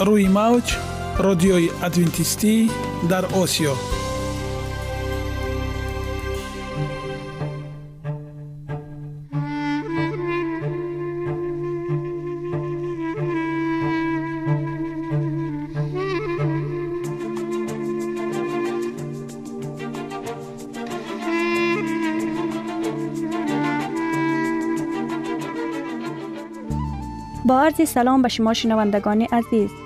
روی موج رادیوی ادوینتیستی در آسیا. با عرض سلام به شما شنوندگان عزیز.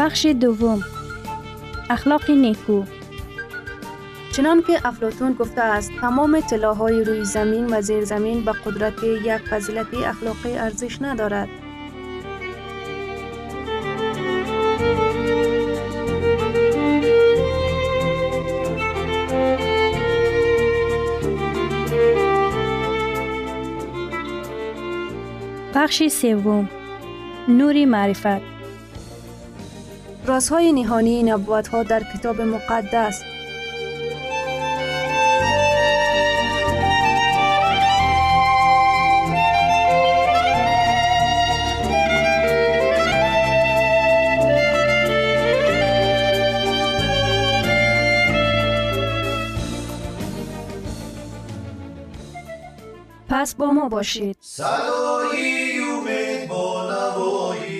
بخش دوم. اخلاق نیکو. چنان که افلاتون گفته است تمام طلاهای روی زمین و زیر زمین به قدرت یک فضیلت اخلاقی ارزش ندارد. بخش سوم. نوری معرفت. رازهای نهانی نبوت ها در کتاب مقدس. پس با ما باشید. صدای امید با نوای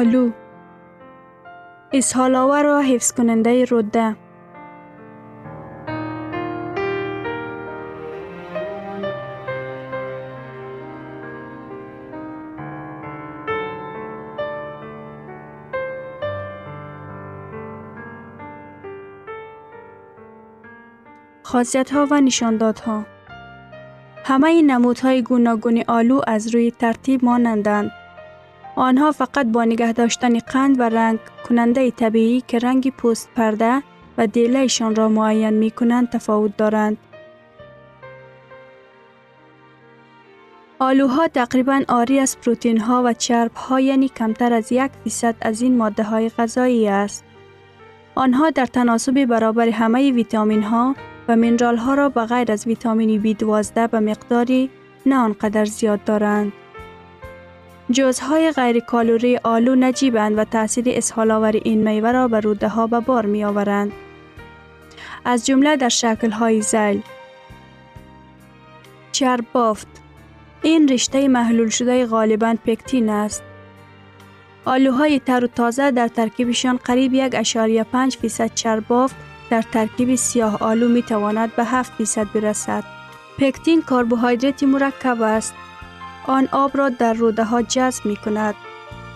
آلو. اسهال آور و حفظ کننده روده خاصیت ها و نشاندادها. همه نمودهای گوناگون آلو از روی ترتیب مانندند. آنها فقط با نگه داشتن قند و رنگ کننده طبیعی که رنگ پوست پرده و دیلهشان را معین می کنند تفاوت دارند. آلوها تقریبا آری از پروتین ها و چرب ها یعنی کمتر از یک فیصد از این ماده های غذایی است. آنها در تناسب برابر همه ویتامین ها و منرال ها را به غیر از ویتامین بی 12 به مقداری نه آنقدر زیاد دارند. جزهای غیر کالوری آلو نجیبند و تاثیر اسهال این میوه را به روده ها به بار می آورند. از جمله در شکل های زیل چرب بافت این رشته محلول شده غالبا پکتین است. آلوهای تر و تازه در ترکیبشان قریب یک اشاریه پنج فیصد چرب بافت در ترکیب سیاه آلو می تواند به 7 فیصد برسد. پکتین کربوهیدرات مرکب است آن آب را در روده ها جذب می کند.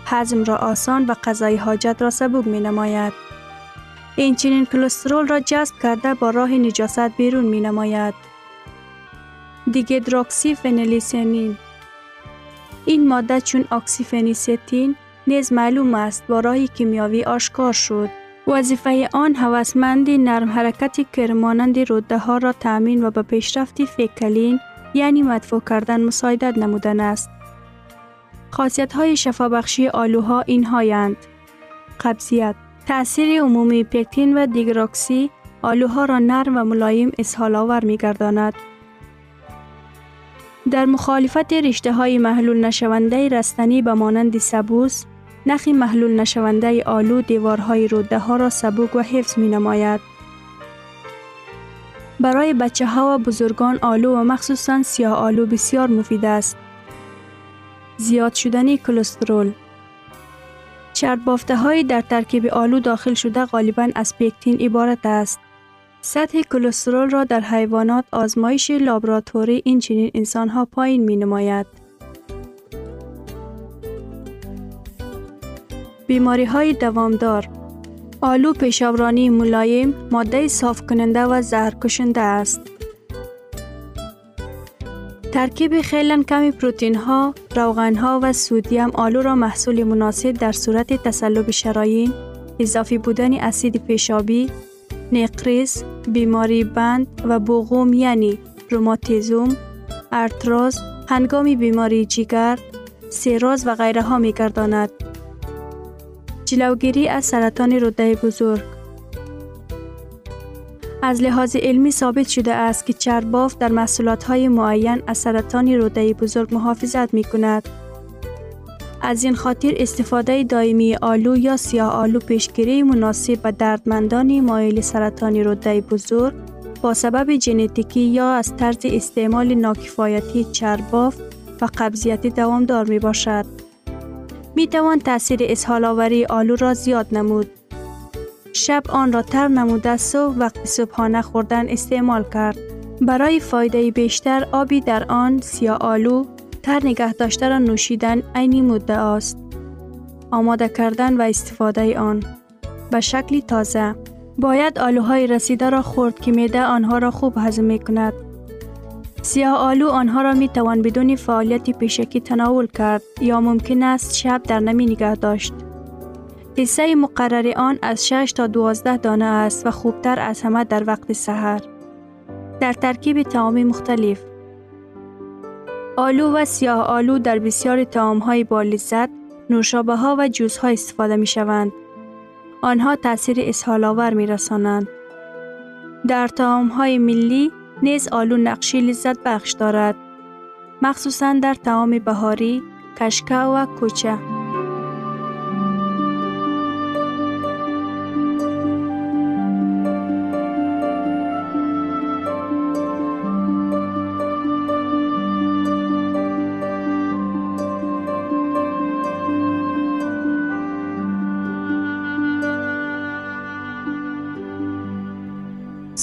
هضم را آسان و قضای حاجت را سبوک می نماید. این چنین کلسترول را جذب کرده با راه نجاست بیرون می نماید. دیگدروکسی فنلیسینین این ماده چون اکسیفنیستین نیز معلوم است با راه کیمیاوی آشکار شد. وظیفه آن هوسمند نرم حرکت کرمانند روده ها را تأمین و به پیشرفت فکلین یعنی مدفوع کردن مساعدت نمودن است. خاصیت های شفابخشی آلوها این هایند. قبضیت تأثیر عمومی پکتین و دیگراکسی آلوها را نرم و ملایم اسهال آور می گرداند. در مخالفت رشته های محلول نشونده رستنی به مانند سبوس، نخی محلول نشونده آلو دیوارهای روده ها را سبوک و حفظ می نماید. برای بچه ها و بزرگان آلو و مخصوصا سیاه آلو بسیار مفید است. زیاد شدن کلسترول چرب بافته های در ترکیب آلو داخل شده غالبا از پکتین عبارت است. سطح کلسترول را در حیوانات آزمایش لابراتوری این چنین انسان ها پایین می نماید. بیماری های دوامدار آلو پیشاورانی ملایم ماده صاف کننده و زهرکشنده است. ترکیب خیلی کمی پروتین ها، روغن ها و سودیم آلو را محصول مناسب در صورت تسلب شراین، اضافی بودن اسید پیشابی، نقریز، بیماری بند و بوغوم یعنی روماتیزوم، ارتراز، هنگامی بیماری جگر، سیراز و غیره ها می گرداند. جلوگیری از سرطان روده بزرگ از لحاظ علمی ثابت شده است که چرباف در محصولات های معین از سرطان روده بزرگ محافظت می کند. از این خاطر استفاده دائمی آلو یا سیاه آلو پیشگیری مناسب به دردمندان مایل سرطان روده بزرگ با سبب ژنتیکی یا از طرز استعمال ناکفایتی چرباف و قبضیت دوامدار می باشد. می توان تاثیر اسهال آوری آلو را زیاد نمود. شب آن را تر نموده صبح وقت صبحانه خوردن استعمال کرد. برای فایده بیشتر آبی در آن سیاه آلو تر نگه داشته را نوشیدن عینی مده است. آماده کردن و استفاده آن به شکلی تازه باید آلوهای رسیده را خورد که میده آنها را خوب هضم می کند. سیاه آلو آنها را می توان بدون فعالیت پیشکی تناول کرد یا ممکن است شب در نمی نگه داشت. حصه مقرر آن از 6 تا 12 دانه است و خوبتر از همه در وقت سحر. در ترکیب تعامی مختلف آلو و سیاه آلو در بسیار تعام های با لذت، نوشابه ها و جوس ها استفاده می شوند. آنها تاثیر اسهال آور می رسانند. در تعام های ملی نیز آلو نقشی لذت بخش دارد. مخصوصا در تعام بهاری، کشکه و کوچه.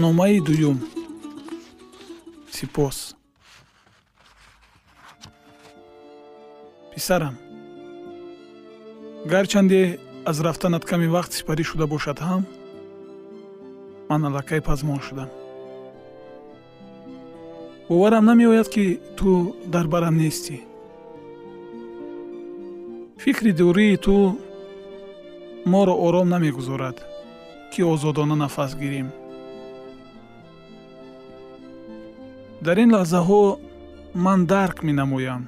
номаи дуюм. Сипос. Писарам гарчанде аз рафтанат каме вақт сипарӣ шуда бошад ҳам ман аллакай пазмон шудам. Боварам намеояд ки ту дар барам нестӣ фикри дурии ту моро ором намегузорад ки озодона нафас гирем дар ин лаҳзаҳо ман дарк менамоям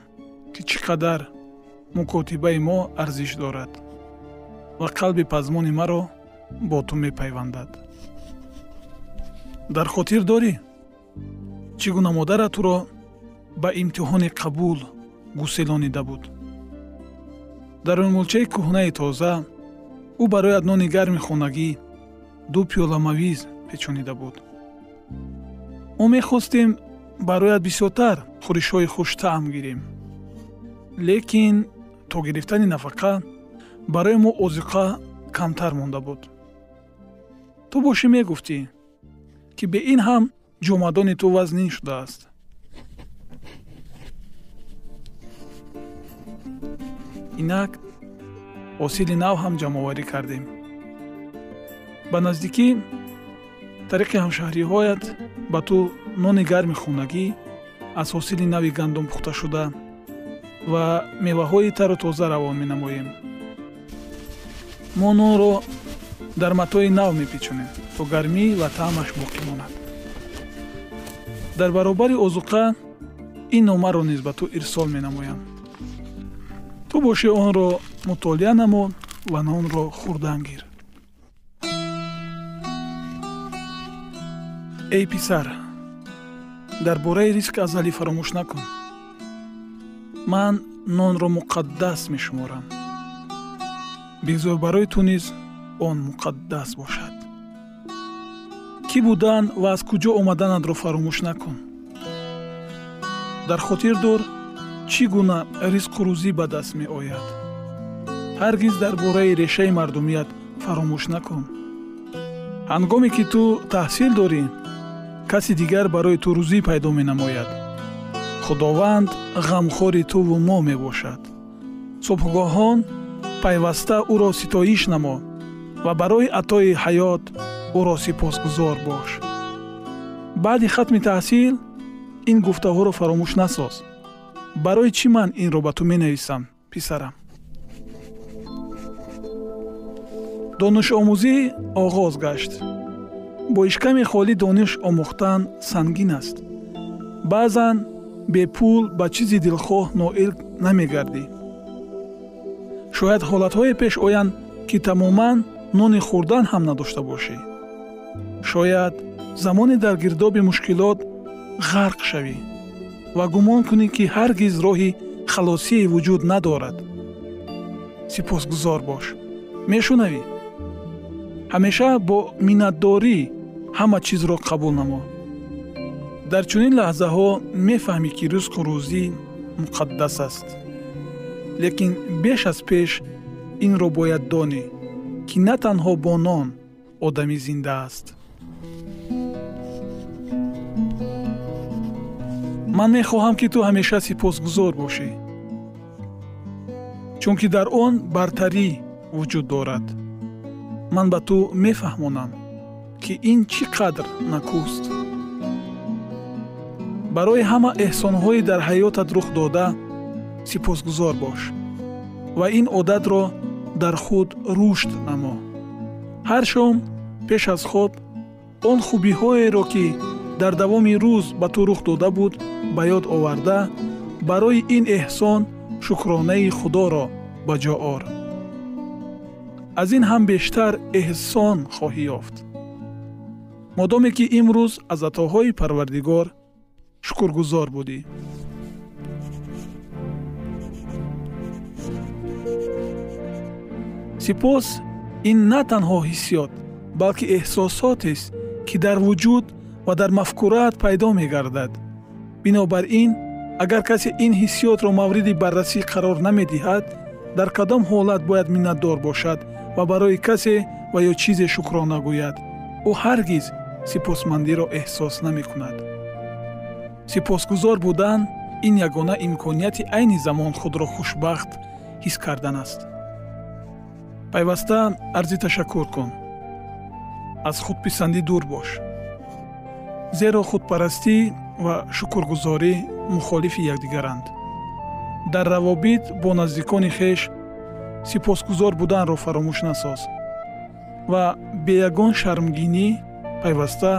ки чӣ қадар мукотибаи мо арзиш дорад ва қалби пазмони маро бо ту мепайвандад. Дар хотир дорӣ? Чӣ гуна модарат туро ба имтиҳони қабул гуселонида буд дар он мулчаи кӯҳнаи тоза ӯ барояд нони гарми хонагӣ ду пиёла мавиз печонида буд. Мо мехостем барояд бисёртар хӯришҳои хуштаъм гирем. Лекин то гирифтани нафақа барои мо озиқа камтар монда буд. Ту бошӣ мегуфтӣ ки бе ин ҳам ҷомадони ту вазнин шудааст. Инак ҳосили нав ҳам ҷамъоварӣ кардем. Ба наздикӣ тариқи ҳамшаҳриҳоят ба ту нони гарми хунагӣ аз ҳосили нави гандум пухташуда ва меваҳои тару тоза равон менамоем. Мо нонро дар матои нав мепечонем то гармӣ ва таъмаш боқӣ монад. Дар баробари озуқа ин номаро низ ба ту ирсол менамоям. Ту бошӣ онро мутолиа намо ва нонро хӯрдан гир эй писар дар бораи риск азалӣ фаромӯш накун. Ман нонро муқаддас мешуморам. Бигзор барои ту низ он муқаддас бошад. Кӣ будан ва аз куҷо омаданатро фаромӯш накун? Дар хотир дор чӣ гуна ризқу рӯзӣ ба даст меояд? Ҳаргиз дар бораи решаи мардумият фаромӯш накун. Ҳангоме ки ту таҳсил дорӣ каси дигар барои ту рӯзӣ пайдо менамояд. Худованд ғамхори туву мо мебошад. Субҳгоҳон пайваста ӯро ситоиш намо ва барои атои ҳаёт ӯро сипосгузор бош. Баъди хатми таҳсил ин гуфтаҳоро фаромӯш насоз. Барои чӣ ман инро ба ту менависам писарам? Донишомӯзӣ оғоз гашт бо ишками холӣ дониш омӯхтан сангин аст. Баъзан бепул ба чизи дилхоҳ ноил намегардӣ. Шояд ҳолатҳое пеш оянд ки тамоман нони хӯрдан ҳам надошта бошӣ. Шояд замоне дар гирдоби мушкилот ғарқ шавӣ ва гумон кунӣ ки ҳаргиз роҳи халосие вуҷуд надорад. Сипосгузор бош мешунавӣ ҳамеша бо миннатдорӣ ҳама чизро қабул намо дар чунин лаҳзаҳо мефаҳмӣ ки ризқу рӯзӣ муқаддас аст. Лекин беш аз пеш инро бояд донӣ ки на танҳо бо нон одамӣ зинда аст. Ман мехоҳам ки ту ҳамеша сипосгузор бошӣ чунки дар он бартарӣ вуҷуд дорад ман ба ту мефаҳмонам ки ин чӣ қадр накӯст барои ҳама эҳсонҳои дар ҳаётат рух дода сипосгузор бош ва ин одатро дар худ рушд намо. Ҳар шом пеш аз хоб он хубиҳоеро ки дар давоми рӯз ба ту рух дода буд ба ёд оварда барои ин эҳсон шукронаи худоро ба ҷо ор аз ин ҳам бештар эҳсон хоҳӣ ёфт. Модоме ки имрӯз аз атоҳои парвардигор шукргузор будӣ. Сипос ин на танҳо ҳиссиёт балки эҳсосотест ки дар вуҷуд ва дар мафкураат пайдо мегардад. Бинобар ин агар касе ин ҳиссиётро мавриди баррасӣ қарор намедиҳад дар кадом ҳолат бояд миннатдор бошад ва барои касе ва ё чизе шукрона гӯяд ӯ ҳаргиз сипосмандиро эҳсос намекунад. Сипосгузор будан ин ягона имконияти айни замон худро хушбахт ҳис кардан аст. Пайваста арзи ташаккур кун. Аз худписандӣ дур бош. Зеро худпарастӣ ва шукргузорӣ мухолифи якдигаранд. Дар равобит бо наздикони хеш сипосгузор буданро фаромӯш насоз ва бе ягон шармгинӣ пайваста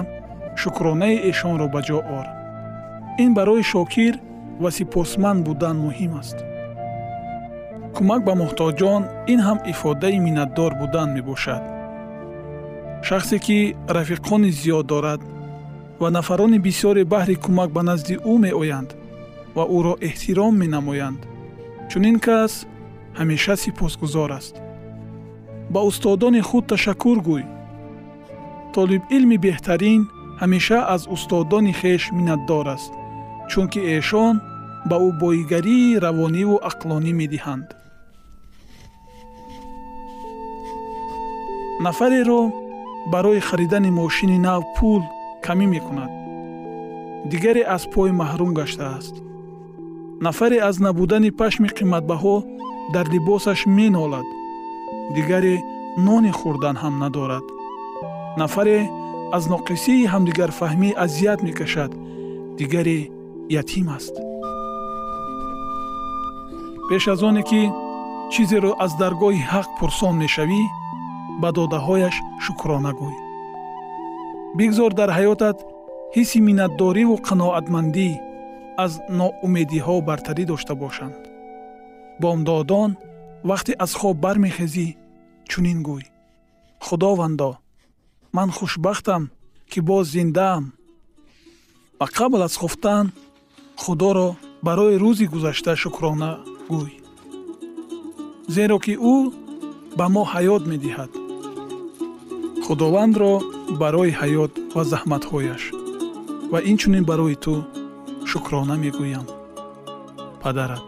шукронаи эшонро ба ҷо ор. Ин барои шокир ва сипосманд будан муҳим аст. Кӯмак ба муҳтоҷон ин ҳам ифодаи миннатдор будан мебошад. Шахсе ки рафиқони зиёд дорад ва нафарони бисёре баҳри кӯмак ба назди ӯ меоянд ва ӯро эҳтиром менамоянд. Чунин кас ҳамеша сипосгузор аст. Ба устодони худ ташаккур гӯй. Толибилми беҳтарин ҳамеша аз устодони хеш миннатдор аст чунки эшон ба ӯ боигарии равониву ақлонӣ медиҳанд. Нафареро барои харидани мошини нав пул камӣ мекунад? Дигаре аз пой маҳрум гаштааст нафаре аз набудани пашми қиматбаҳо дар либосаш менолад. Дигаре нони хӯрдан ҳам надорад. Нафаре аз ноқисии ҳамдигарфаҳмӣ азият мекашад. Дигаре ятим аст. Пеш аз оне ки чизеро аз даргоҳи ҳақ пурсон мешавӣ ба додаҳояш шукрона гӯй. Бигзор дар ҳаётат ҳисси миннатдориву қаноатмандӣ аз ноумедиҳо бартарӣ дошта бошанд бомдодон вақте аз хоб бармехезӣ чунин гӯй. Худовандо ман хушбахтам ки боз зиндаам ва қабл аз хуфтан худоро барои рӯзи гузашта шукрона гӯй. Зеро ки ӯ ба мо ҳаёт медиҳад. Худовандро барои ҳаёт ва заҳматҳояш. Ва инчунин барои ту шукрона мегӯям. Падарат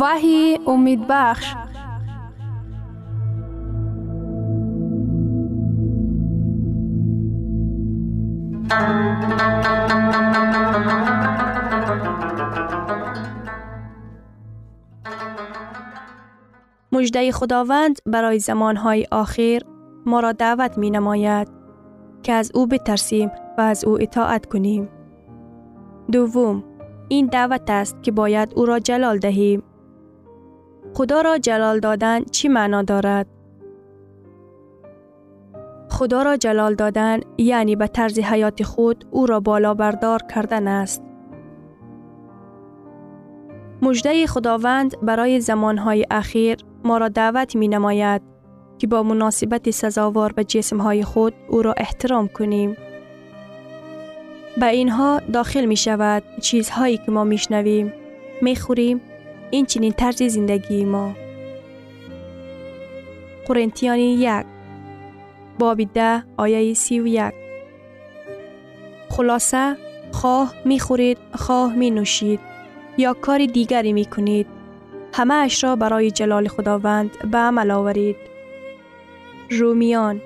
وحی امید بخش. مجده خداوند برای زمانهای آخر ما را دعوت می نماید که از او بترسیم و از او اطاعت کنیم. دوم، این دعوت است که باید او را جلال دهیم. خدا را جلال دادن چی معنا دارد؟ خدا را جلال دادن یعنی به طرز حیات خود او را بالا بردار کردن است. مجده خداوند برای زمانهای اخیر ما را دعوت می نماید که با مناسبت سزاوار به جسمهای خود او را احترام کنیم. به اینها داخل می شود چیزهایی که ما می شنویم، می خوریم، این چنین طرز زندگی ما. قرنتیانی یک باب ده آیه سی و یک خلاصه خواه می خورید خواه می نوشید یا کار دیگری می کنید همه اش را برای جلال خداوند به عمل آورید. رومیان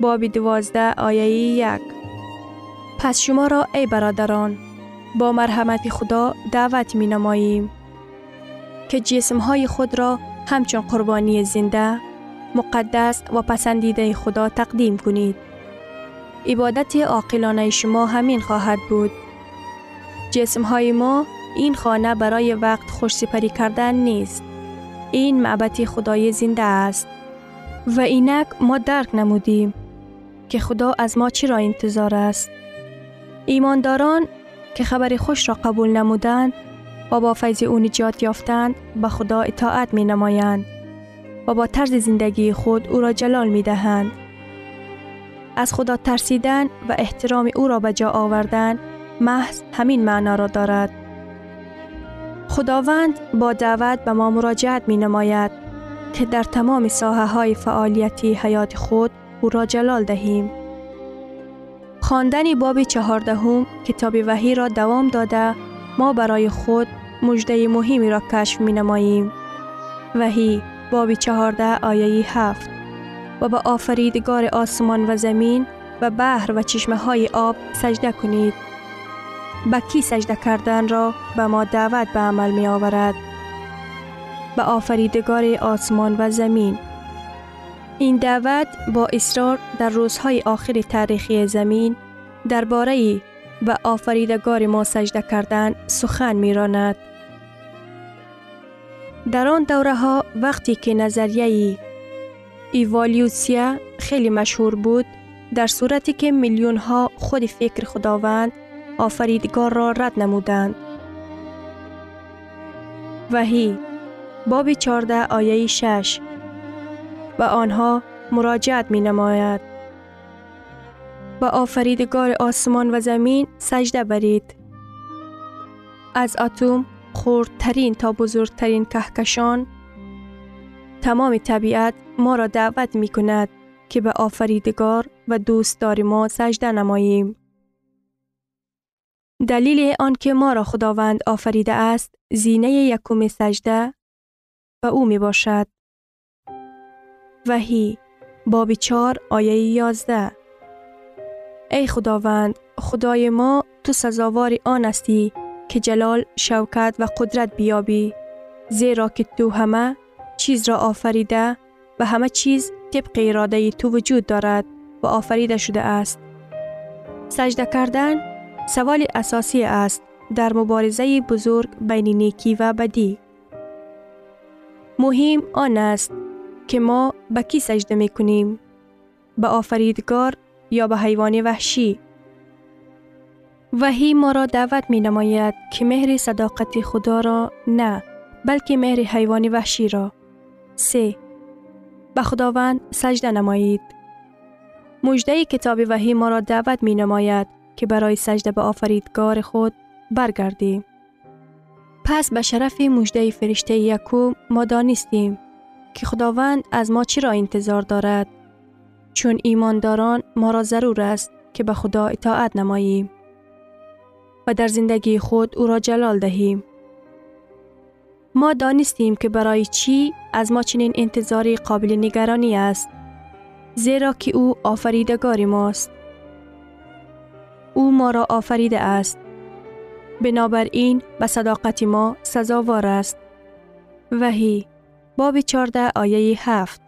باب دوازده آیه یک پس شما را ای برادران با مرحمت خدا دعوت می نماییم که جسم های خود را همچون قربانی زنده مقدس و پسندیده خدا تقدیم کنید. عبادت عاقلانه شما همین خواهد بود. جسم های ما این خانه برای وقت خوش سپری کردن نیست. این معبت خدای زنده است. و اینک ما درک نمودیم که خدا از ما چی را انتظار است. ایمانداران که خبر خوش را قبول نمودند و با فیض او نجات یافتند به خدا اطاعت می نمایند و با طرز زندگی خود او را جلال می دهند. از خدا ترسیدن و احترام او را به جا آوردن محض همین معنا را دارد. خداوند با دعوت به ما مراجعت می نماید که در تمام ساحه های فعالیتی حیات خود او را جلال دهیم. خواندن باب چهاردهم کتاب وحی را دوام داده ما برای خود مجده مهمی را کشف می نماییم. وحی باب چهارده آیه هفت و به آفریدگار آسمان و زمین و بحر و چشمه های آب سجده کنید. به کی سجده کردن را به ما دعوت به عمل می آورد؟ به آفریدگار آسمان و زمین. این دعوت با اصرار در روزهای آخر تاریخی زمین درباره و آفریدگار ما سجده کردن سخن می راند. در آن دوره ها وقتی که نظریه ایوالیوسیا خیلی مشهور بود در صورتی که میلیون ها خود فکر خداوند آفریدگار را رد نمودند. وحی باب 14 آیه 6 و آنها مراجعت می نماید. با آفریدگار آسمان و زمین سجده برید. از اتم خردترین تا بزرگترین کهکشان تمام طبیعت ما را دعوت می کند که به آفریدگار و دوستدار ما سجده نماییم. دلیل آنکه ما را خداوند آفریده است زینه یکم سجده و او می باشد. وحی باب چار آیه یازده. ای خداوند خدای ما تو سزاوار آن استی که جلال شوکت و قدرت بیابی زیرا که تو همه چیز را آفریده و همه چیز طبق اراده تو وجود دارد و آفریده شده است. سجده کردن سوال اساسی است در مبارزه بزرگ بین نیکی و بدی. مهم آن است که ما به کی سجده می کنیم به آفریدگار یا به حیوان وحشی؟ وحی ما را دعوت می نماید که مهر صداقت خدا را نه بلکه مهر حیوان وحشی را. سه به خداوند سجده نمایید. مجده کتاب وحی ما را دعوت می نماید که برای سجده به آفریدگار خود برگردیم. پس به شرف مجده فرشته یکو ما دانستیم که خداوند از ما چی را انتظار دارد چون ایمانداران ما را ضرور است که به خدا اطاعت نماییم و در زندگی خود او را جلال دهیم. ما دانستیم که برای چی از ما چنین انتظاری قابل نگرانی است زیرا که او آفریدگار ماست. او ما را آفریده است. بنابراین به صداقت ما سزاوار است. وحی باب 14 آیه 7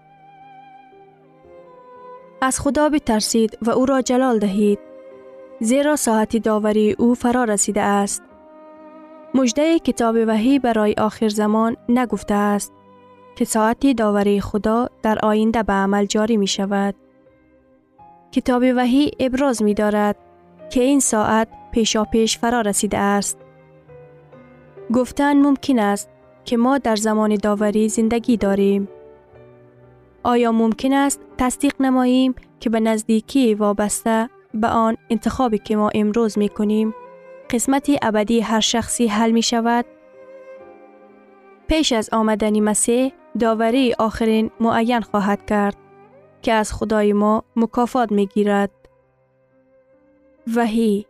از خدا بترسید و او را جلال دهید. زیرا ساعت داوری او فرا رسیده است. مجده کتاب وحی برای آخر زمان نگفته است که ساعت داوری خدا در آینده به عمل جاری می شود کتاب وحی ابراز می دارد که این ساعت پیشا پیش فرا رسیده است گفتن ممکن است که ما در زمان داوری زندگی داریم آیا ممکن است تصدیق نماییم که به نزدیکی وابسته به آن انتخابی که ما امروز می کنیم قسمت ابدی هر شخصی حل می شود؟ پیش از آمدن مسیح داوری آخرین معین خواهد کرد که از خدای ما مکافات می گیرد. وحی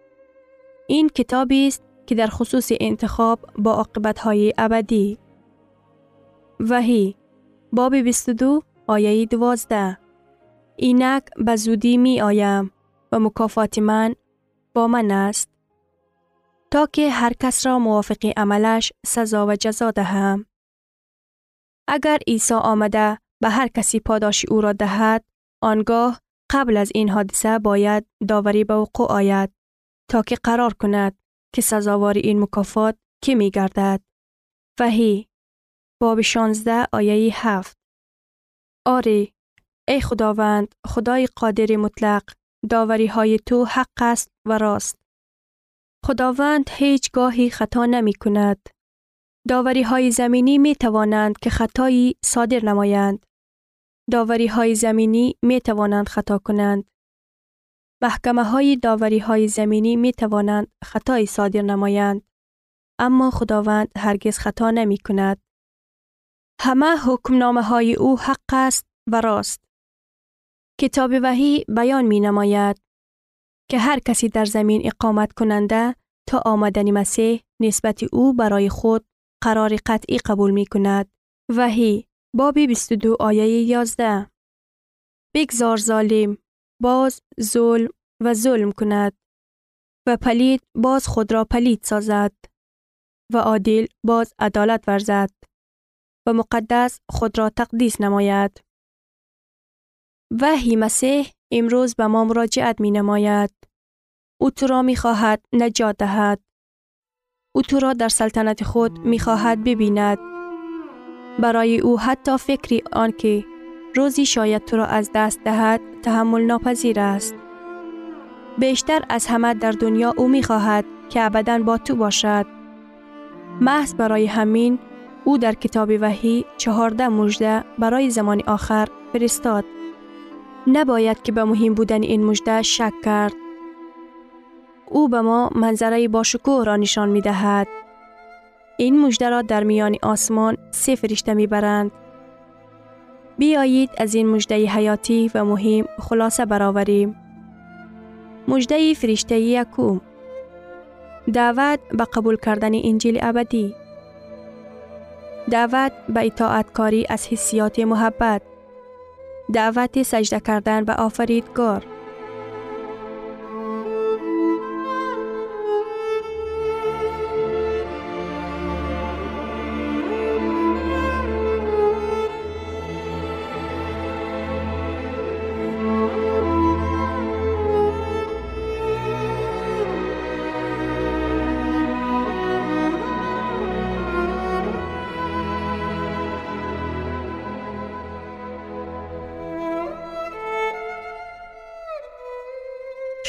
این کتابی است که در خصوص انتخاب با عاقبت های ابدی. وحی باب 22 آیه 12 اینک به زودی می آیم و مکافات من با من است. تا که هر کس را موافق عملش سزا و جزا دهم. اگر عیسی آمده به هر کسی پاداشی او را دهد، آنگاه قبل از این حادثه باید داوری به وقوع آید. تا که قرار کند که سزاوار این مکافات کی می گردد. وحی باب 16 آیه 7 آری ای خداوند خدای قادر مطلق داوری های تو حق است و راست. خداوند هیچ گاهی خطا نمی کند داوری های زمینی می توانند که خطایی صادر نمایند. داوری های زمینی می توانند خطا کنند. محکمه های داوری های زمینی می توانند خطایی صادر نمایند اما خداوند هرگز خطا نمی کند همه حکمنامه های او حق است و راست. کتاب وحی بیان می نماید که هر کسی در زمین اقامت کننده تا آمدن مسیح نسبت او برای خود قرار قطعی قبول می کند. وحی باب 22 آیه 11 بگذار ظالم باز ظلم و ظلم کند و پلید باز خود را پلید سازد و عادل باز عدالت ورزد و مقدس خود را تقدیس نماید. وحی مسیح امروز به ما مراجعت می نماید. او تو را می خواهد نجات دهد. او تو را در سلطنت خود می خواهد ببیند. برای او حتی فکری آنکه روزی شاید تو را از دست دهد تحمل ناپذیر است. بیشتر از همه در دنیا او می خواهد که ابدا با تو باشد. محض برای همین او در کتاب وحی چهارده مژده برای زمان آخر فرستاد. نباید که به مهم بودن این مژده شک کرد. او به ما منظره با شکوه را نشان می دهد. این مژده را در میان آسمان سه فرشته می برند. بیایید از این مژده حیاتی و مهم خلاصه برآوریم. مژده فرشته یکوم. دعوت به قبول کردن انجیل ابدی. دعوت به اطاعتکاری از حسیات محبت. دعوت سجده کردن به آفریدگار.